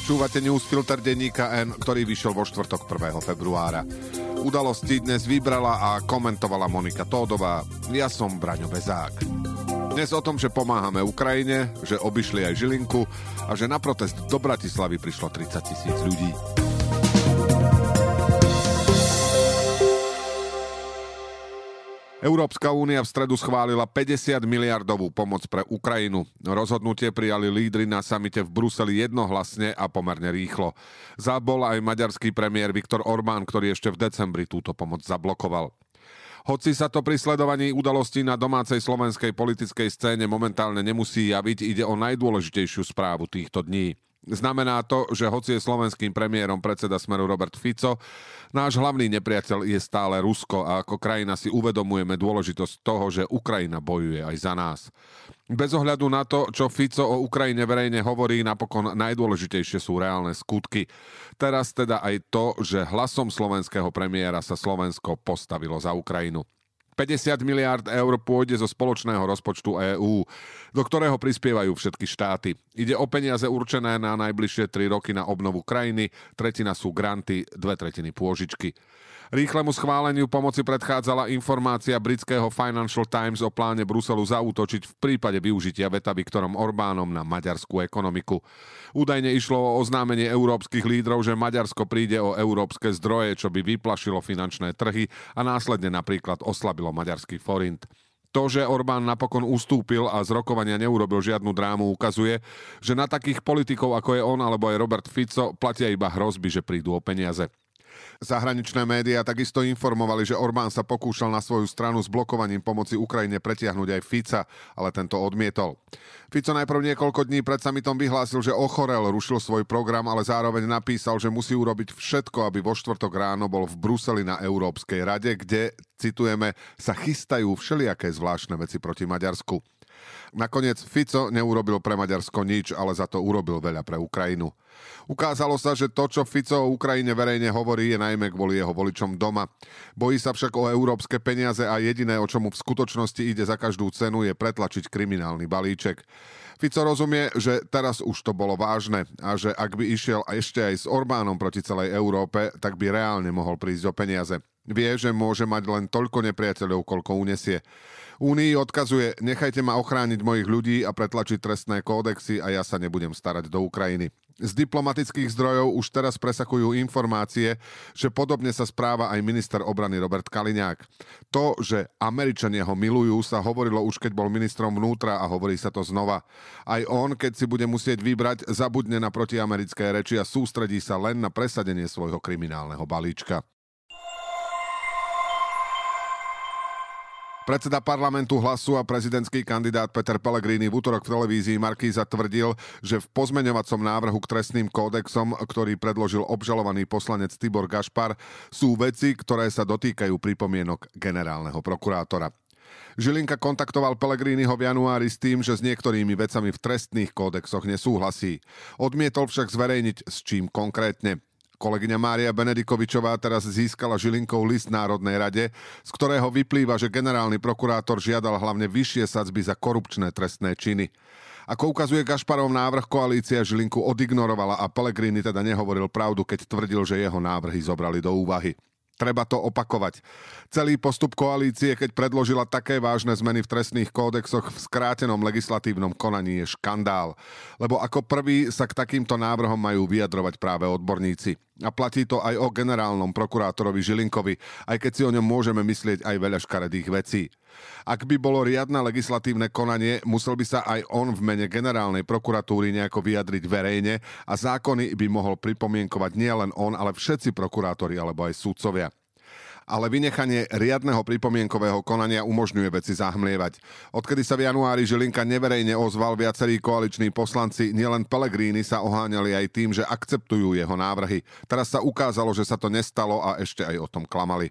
Počúvate newsfilter denníka N, ktorý vyšiel vo štvrtok 1. februára. Udalosti dnes vybrala a komentovala Monika Tódová. Ja som Braňo Bezák. Dnes o tom, že pomáhame Ukrajine, že obišli aj Žilinku a že na protest do Bratislavy prišlo 30 tisíc ľudí. Európska únia v stredu schválila 50 miliardovú pomoc pre Ukrajinu. Rozhodnutie prijali lídry na samite v Bruseli jednohlasne a pomerne rýchlo. Zabol aj maďarský premiér Viktor Orbán, ktorý ešte v decembri túto pomoc zablokoval. Hoci sa to pri sledovaní udalostí na domácej slovenskej politickej scéne momentálne nemusí javiť, ide o najdôležitejšiu správu týchto dní. Znamená to, že hoci je slovenským premiérom predseda Smeru Robert Fico, náš hlavný nepriateľ je stále Rusko a ako krajina si uvedomujeme dôležitosť toho, že Ukrajina bojuje aj za nás. Bez ohľadu na to, čo Fico o Ukrajine verejne hovorí, napokon najdôležitejšie sú reálne skutky. Teraz teda aj to, že hlasom slovenského premiéra sa Slovensko postavilo za Ukrajinu. 50 miliárd eur pôjde zo spoločného rozpočtu EÚ, do ktorého prispievajú všetky štáty. Ide o peniaze určené na najbližšie 3 roky na obnovu krajiny, tretina sú granty, dve tretiny pôžičky. Rýchlemu schváleniu pomoci predchádzala informácia britského Financial Times o pláne Bruselu zaútočiť v prípade využitia veta Viktorom Orbánom na maďarskú ekonomiku. Údajne išlo o oznámenie európskych lídrov, že Maďarsko príde o európske zdroje, čo by vyplašilo finančné trhy a následne napríklad oslabilo maďarský forint. To, že Orbán napokon ustúpil a z rokovania neurobil žiadnu drámu, ukazuje, že na takých politikov ako je on alebo aj Robert Fico platia iba hrozby, že prídu o peniaze. Zahraničné médiá takisto informovali, že Orbán sa pokúšal na svoju stranu s blokovaním pomoci Ukrajine pretiahnuť aj Fica, ale tento odmietol. Fico najprv niekoľko dní pred samitom vyhlásil, že ochorel, rušil svoj program, ale zároveň napísal, že musí urobiť všetko, aby vo štvrtok ráno bol v Bruseli na Európskej rade, kde, citujeme, sa chystajú všelijaké zvláštne veci proti Maďarsku. Nakoniec Fico neurobil pre Maďarsko nič, ale za to urobil veľa pre Ukrajinu. Ukázalo sa, že to, čo Fico o Ukrajine verejne hovorí, je najmä kvôli jeho voličom doma. Bojí sa však o európske peniaze a jediné, o čomu v skutočnosti ide za každú cenu, je pretlačiť kriminálny balíček. Fico rozumie, že teraz už to bolo vážne a že ak by išiel ešte aj s Orbánom proti celej Európe, tak by reálne mohol prísť o peniaze. Vie, že môže mať len toľko nepriateľov, koľko unesie. Únii odkazuje, nechajte ma ochrániť mojich ľudí a pretlačiť trestné kódexy a ja sa nebudem starať do Ukrajiny. Z diplomatických zdrojov už teraz presakujú informácie, že podobne sa správa aj minister obrany Robert Kaliňák. To, že Američania ho milujú, sa hovorilo už keď bol ministrom vnútra a hovorí sa to znova. Aj on, keď si bude musieť vybrať, zabudne na protiamerické reči a sústredí sa len na presadenie svojho kriminálneho balíčka. Predseda parlamentu hlasu a prezidentský kandidát Peter Pellegrini v útorok v televízii Markíza tvrdil, že v pozmeňovacom návrhu k trestným kódexom, ktorý predložil obžalovaný poslanec Tibor Gašpar, sú veci, ktoré sa dotýkajú pripomienok generálneho prokurátora. Žilinka kontaktoval Pellegriniho v januári s tým, že s niektorými vecami v trestných kódexoch nesúhlasí. Odmietol však zverejniť s čím konkrétne. Kolegyňa Mária Benedikovičová teraz získala Žilinkov list Národnej rade, z ktorého vyplýva, že generálny prokurátor žiadal hlavne vyššie sadzby za korupčné trestné činy. Ako ukazuje Gašparov návrh, koalícia Žilinku odignorovala a Pellegrini teda nehovoril pravdu, keď tvrdil, že jeho návrhy zobrali do úvahy. Treba to opakovať. Celý postup koalície, keď predložila také vážne zmeny v trestných kódexoch v skrátenom legislatívnom konaní je škandál. Lebo ako prvý sa k takýmto návrhom majú vyjadrovať práve odborníci. A platí to aj o generálnom prokurátorovi Žilinkovi, aj keď si o ňom môžeme myslieť aj veľa škaredých vecí. Ak by bolo riadne legislatívne konanie, musel by sa aj on v mene generálnej prokuratúry nejako vyjadriť verejne a zákony by mohol pripomienkovať nielen on, ale všetci prokurátori alebo aj súdcovia ale vynechanie riadneho pripomienkového konania umožňuje veci zahmlievať. Odkedy sa v januári Žilinka neverejne ozval viacerí koaliční poslanci, nielen Pelegrini sa oháňali aj tým, že akceptujú jeho návrhy. Teraz sa ukázalo, že sa to nestalo a ešte aj o tom klamali.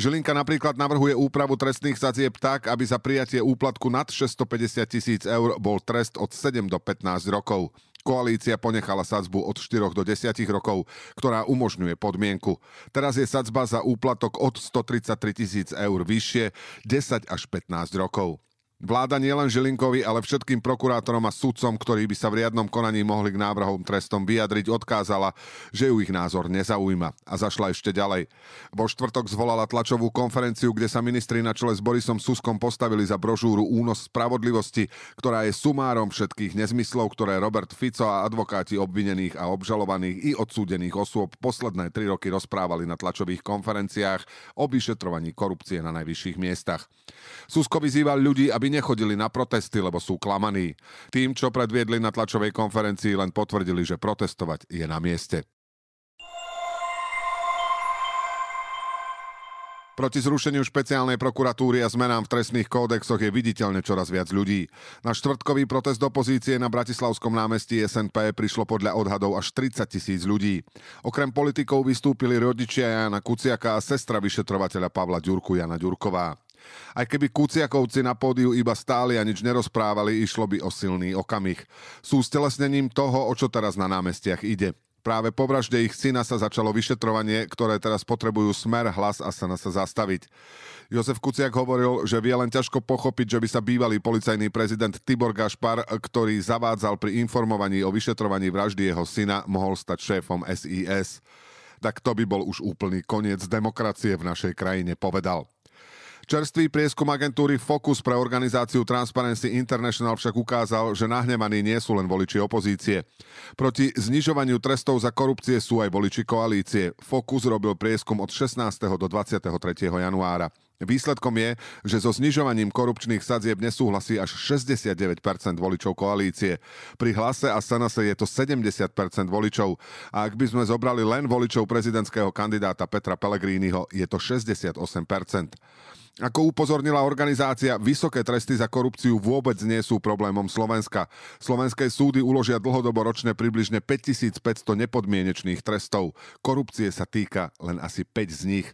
Žilinka napríklad navrhuje úpravu trestných sadzieb tak, aby za prijatie úplatku nad 650 tisíc eur bol trest od 7 do 15 rokov. Koalícia ponechala sadzbu od 4 do 10 rokov, ktorá umožňuje podmienku. Teraz je sadzba za úplatok od 133 tisíc eur vyššie, 10 až 15 rokov. Vláda nielen Žilinkovi, ale všetkým prokurátorom a sudcom, ktorí by sa v riadnom konaní mohli k návrhom trestom vyjadriť, odkázala, že ju ich názor nezaujíma a zašla ešte ďalej. Vo štvrtok zvolala tlačovú konferenciu, kde sa ministri na čele s Borisom Suskom postavili za brožúru Únos spravodlivosti, ktorá je sumárom všetkých nezmyslov, ktoré Robert Fico a advokáti obvinených a obžalovaných i odsúdených osôb posledné tri roky rozprávali na tlačových konferenciách o vyšetrovaní korupcie na najvyšších miestach. Susko vyzýval ľudí, aby aby nechodili na protesty, lebo sú klamaní. Tým, čo predviedli na tlačovej konferencii, len potvrdili, že protestovať je na mieste. Proti zrušeniu špeciálnej prokuratúry a zmenám v trestných kódexoch je viditeľne čoraz viac ľudí. Na štvrtkový protest opozície na Bratislavskom námestí SNP prišlo podľa odhadov až 30 tisíc ľudí. Okrem politikov vystúpili rodičia Jana Kuciaka a sestra vyšetrovateľa Pavla Ďurku Jana Ďurková. Aj keby Kuciakovci na pódiu iba stáli a nič nerozprávali, išlo by o silný okamih. Sú stelesnením toho, o čo teraz na námestiach ide. Práve po vražde ich syna sa začalo vyšetrovanie, ktoré teraz potrebujú smer, hlas a sa sa zastaviť. Jozef Kuciak hovoril, že vie len ťažko pochopiť, že by sa bývalý policajný prezident Tibor Gašpar, ktorý zavádzal pri informovaní o vyšetrovaní vraždy jeho syna, mohol stať šéfom SIS. Tak to by bol už úplný koniec demokracie v našej krajine, povedal. Čerstvý prieskum agentúry Focus pre organizáciu Transparency International však ukázal, že nahnevaní nie sú len voliči opozície. Proti znižovaniu trestov za korupcie sú aj voliči koalície. Focus robil prieskum od 16. do 23. januára. Výsledkom je, že so znižovaním korupčných sadzieb nesúhlasí až 69% voličov koalície. Pri hlase a Sanase je to 70% voličov. A ak by sme zobrali len voličov prezidentského kandidáta Petra Pellegriniho, je to 68%. Ako upozornila organizácia, vysoké tresty za korupciu vôbec nie sú problémom Slovenska. Slovenské súdy uložia dlhodobo ročne približne 5500 nepodmienečných trestov. Korupcie sa týka len asi 5 z nich.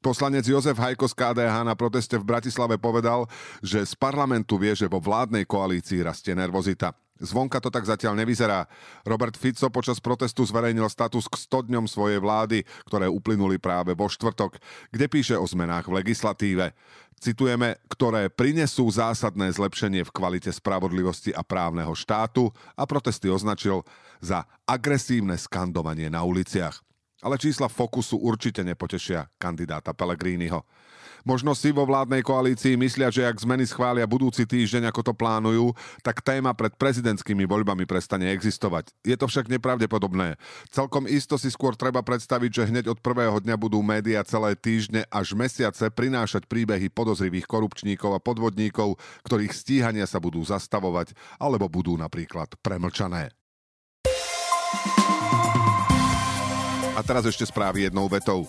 Poslanec Jozef Hajko z KDH na proteste v Bratislave povedal, že z parlamentu vie, že vo vládnej koalícii rastie nervozita. Zvonka to tak zatiaľ nevyzerá. Robert Fico počas protestu zverejnil status k 100 dňom svojej vlády, ktoré uplynuli práve vo štvrtok, kde píše o zmenách v legislatíve. Citujeme, ktoré prinesú zásadné zlepšenie v kvalite spravodlivosti a právneho štátu a protesty označil za agresívne skandovanie na uliciach. Ale čísla Fokusu určite nepotešia kandidáta Pellegriniho. Možno si vo vládnej koalícii myslia, že ak zmeny schvália budúci týždeň, ako to plánujú, tak téma pred prezidentskými voľbami prestane existovať. Je to však nepravdepodobné. Celkom isto si skôr treba predstaviť, že hneď od prvého dňa budú médiá celé týždne až mesiace prinášať príbehy podozrivých korupčníkov a podvodníkov, ktorých stíhania sa budú zastavovať alebo budú napríklad premlčané. Teraz ešte správy jednou vetou.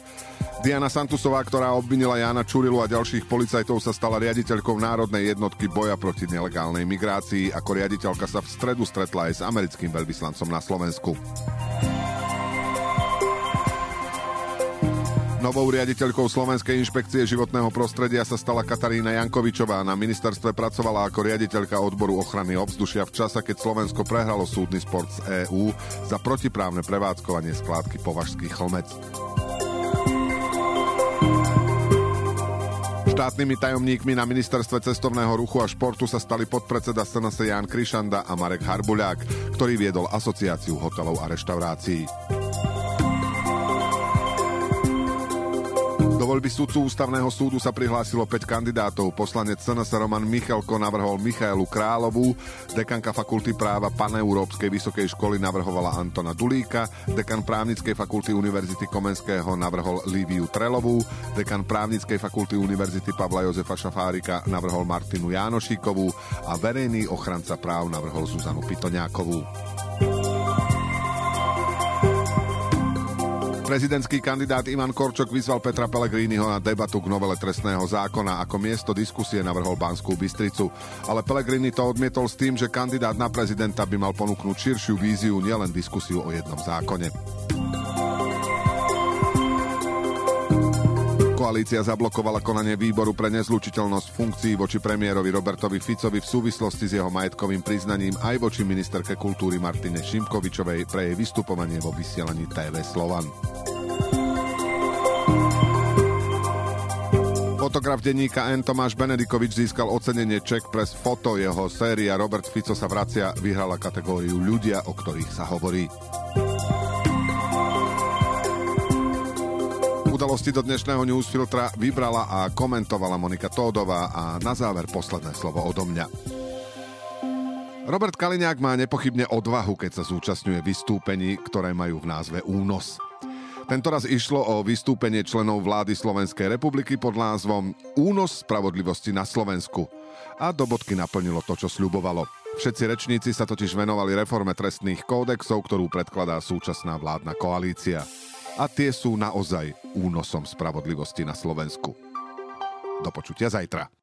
Diana Santusová, ktorá obvinila Jana Čurilu a ďalších policajtov, sa stala riaditeľkou Národnej jednotky boja proti nelegálnej migrácii. Ako riaditeľka sa v stredu stretla aj s americkým veľvyslancom na Slovensku. Novou riaditeľkou Slovenskej inšpekcie životného prostredia sa stala Katarína Jankovičová. Na ministerstve pracovala ako riaditeľka odboru ochrany ovzdušia v čase, keď Slovensko prehralo súdny sport z EÚ za protiprávne prevádzkovanie skládky Považský chlmec. Štátnymi tajomníkmi na ministerstve cestovného ruchu a športu sa stali podpredseda SNS Jan Krišanda a Marek Harbuľák, ktorý viedol asociáciu hotelov a reštaurácií. Voľby sudcu ústavného súdu sa prihlásilo 5 kandidátov. Poslanec SNS Roman Michalko navrhol Michaelu Královú, dekanka fakulty práva Paneurópskej vysokej školy navrhovala Antona Dulíka, dekan právnickej fakulty Univerzity Komenského navrhol Líviu Trelovú, dekan právnickej fakulty Univerzity Pavla Jozefa Šafárika navrhol Martinu Jánošíkovú a verejný ochranca práv navrhol Zuzanu Pitoňákovú. Prezidentský kandidát Ivan Korčok vyzval Petra Pellegriniho na debatu k novele trestného zákona. Ako miesto diskusie navrhol Banskú Bystricu. Ale Pellegrini to odmietol s tým, že kandidát na prezidenta by mal ponúknuť širšiu víziu, nielen diskusiu o jednom zákone. Koalícia zablokovala konanie výboru pre nezlučiteľnosť funkcií voči premiérovi Robertovi Ficovi v súvislosti s jeho majetkovým priznaním aj voči ministerke kultúry Martine Šimkovičovej pre jej vystupovanie vo vysielaní TV Slovan. Fotograf denníka N. Tomáš Benedikovič získal ocenenie Czech Press Foto. Jeho séria Robert Fico sa vracia vyhrala kategóriu ľudia, o ktorých sa hovorí. Udalosti do dnešného newsfiltra vybrala a komentovala Monika Tódová a na záver posledné slovo odo mňa. Robert Kaliňák má nepochybne odvahu, keď sa zúčastňuje vystúpení, ktoré majú v názve Únos. Tentoraz išlo o vystúpenie členov vlády Slovenskej republiky pod názvom Únos spravodlivosti na Slovensku. A do bodky naplnilo to, čo sľubovalo. Všetci rečníci sa totiž venovali reforme trestných kódexov, ktorú predkladá súčasná vládna koalícia. A tie sú naozaj únosom spravodlivosti na Slovensku. Do počutia zajtra.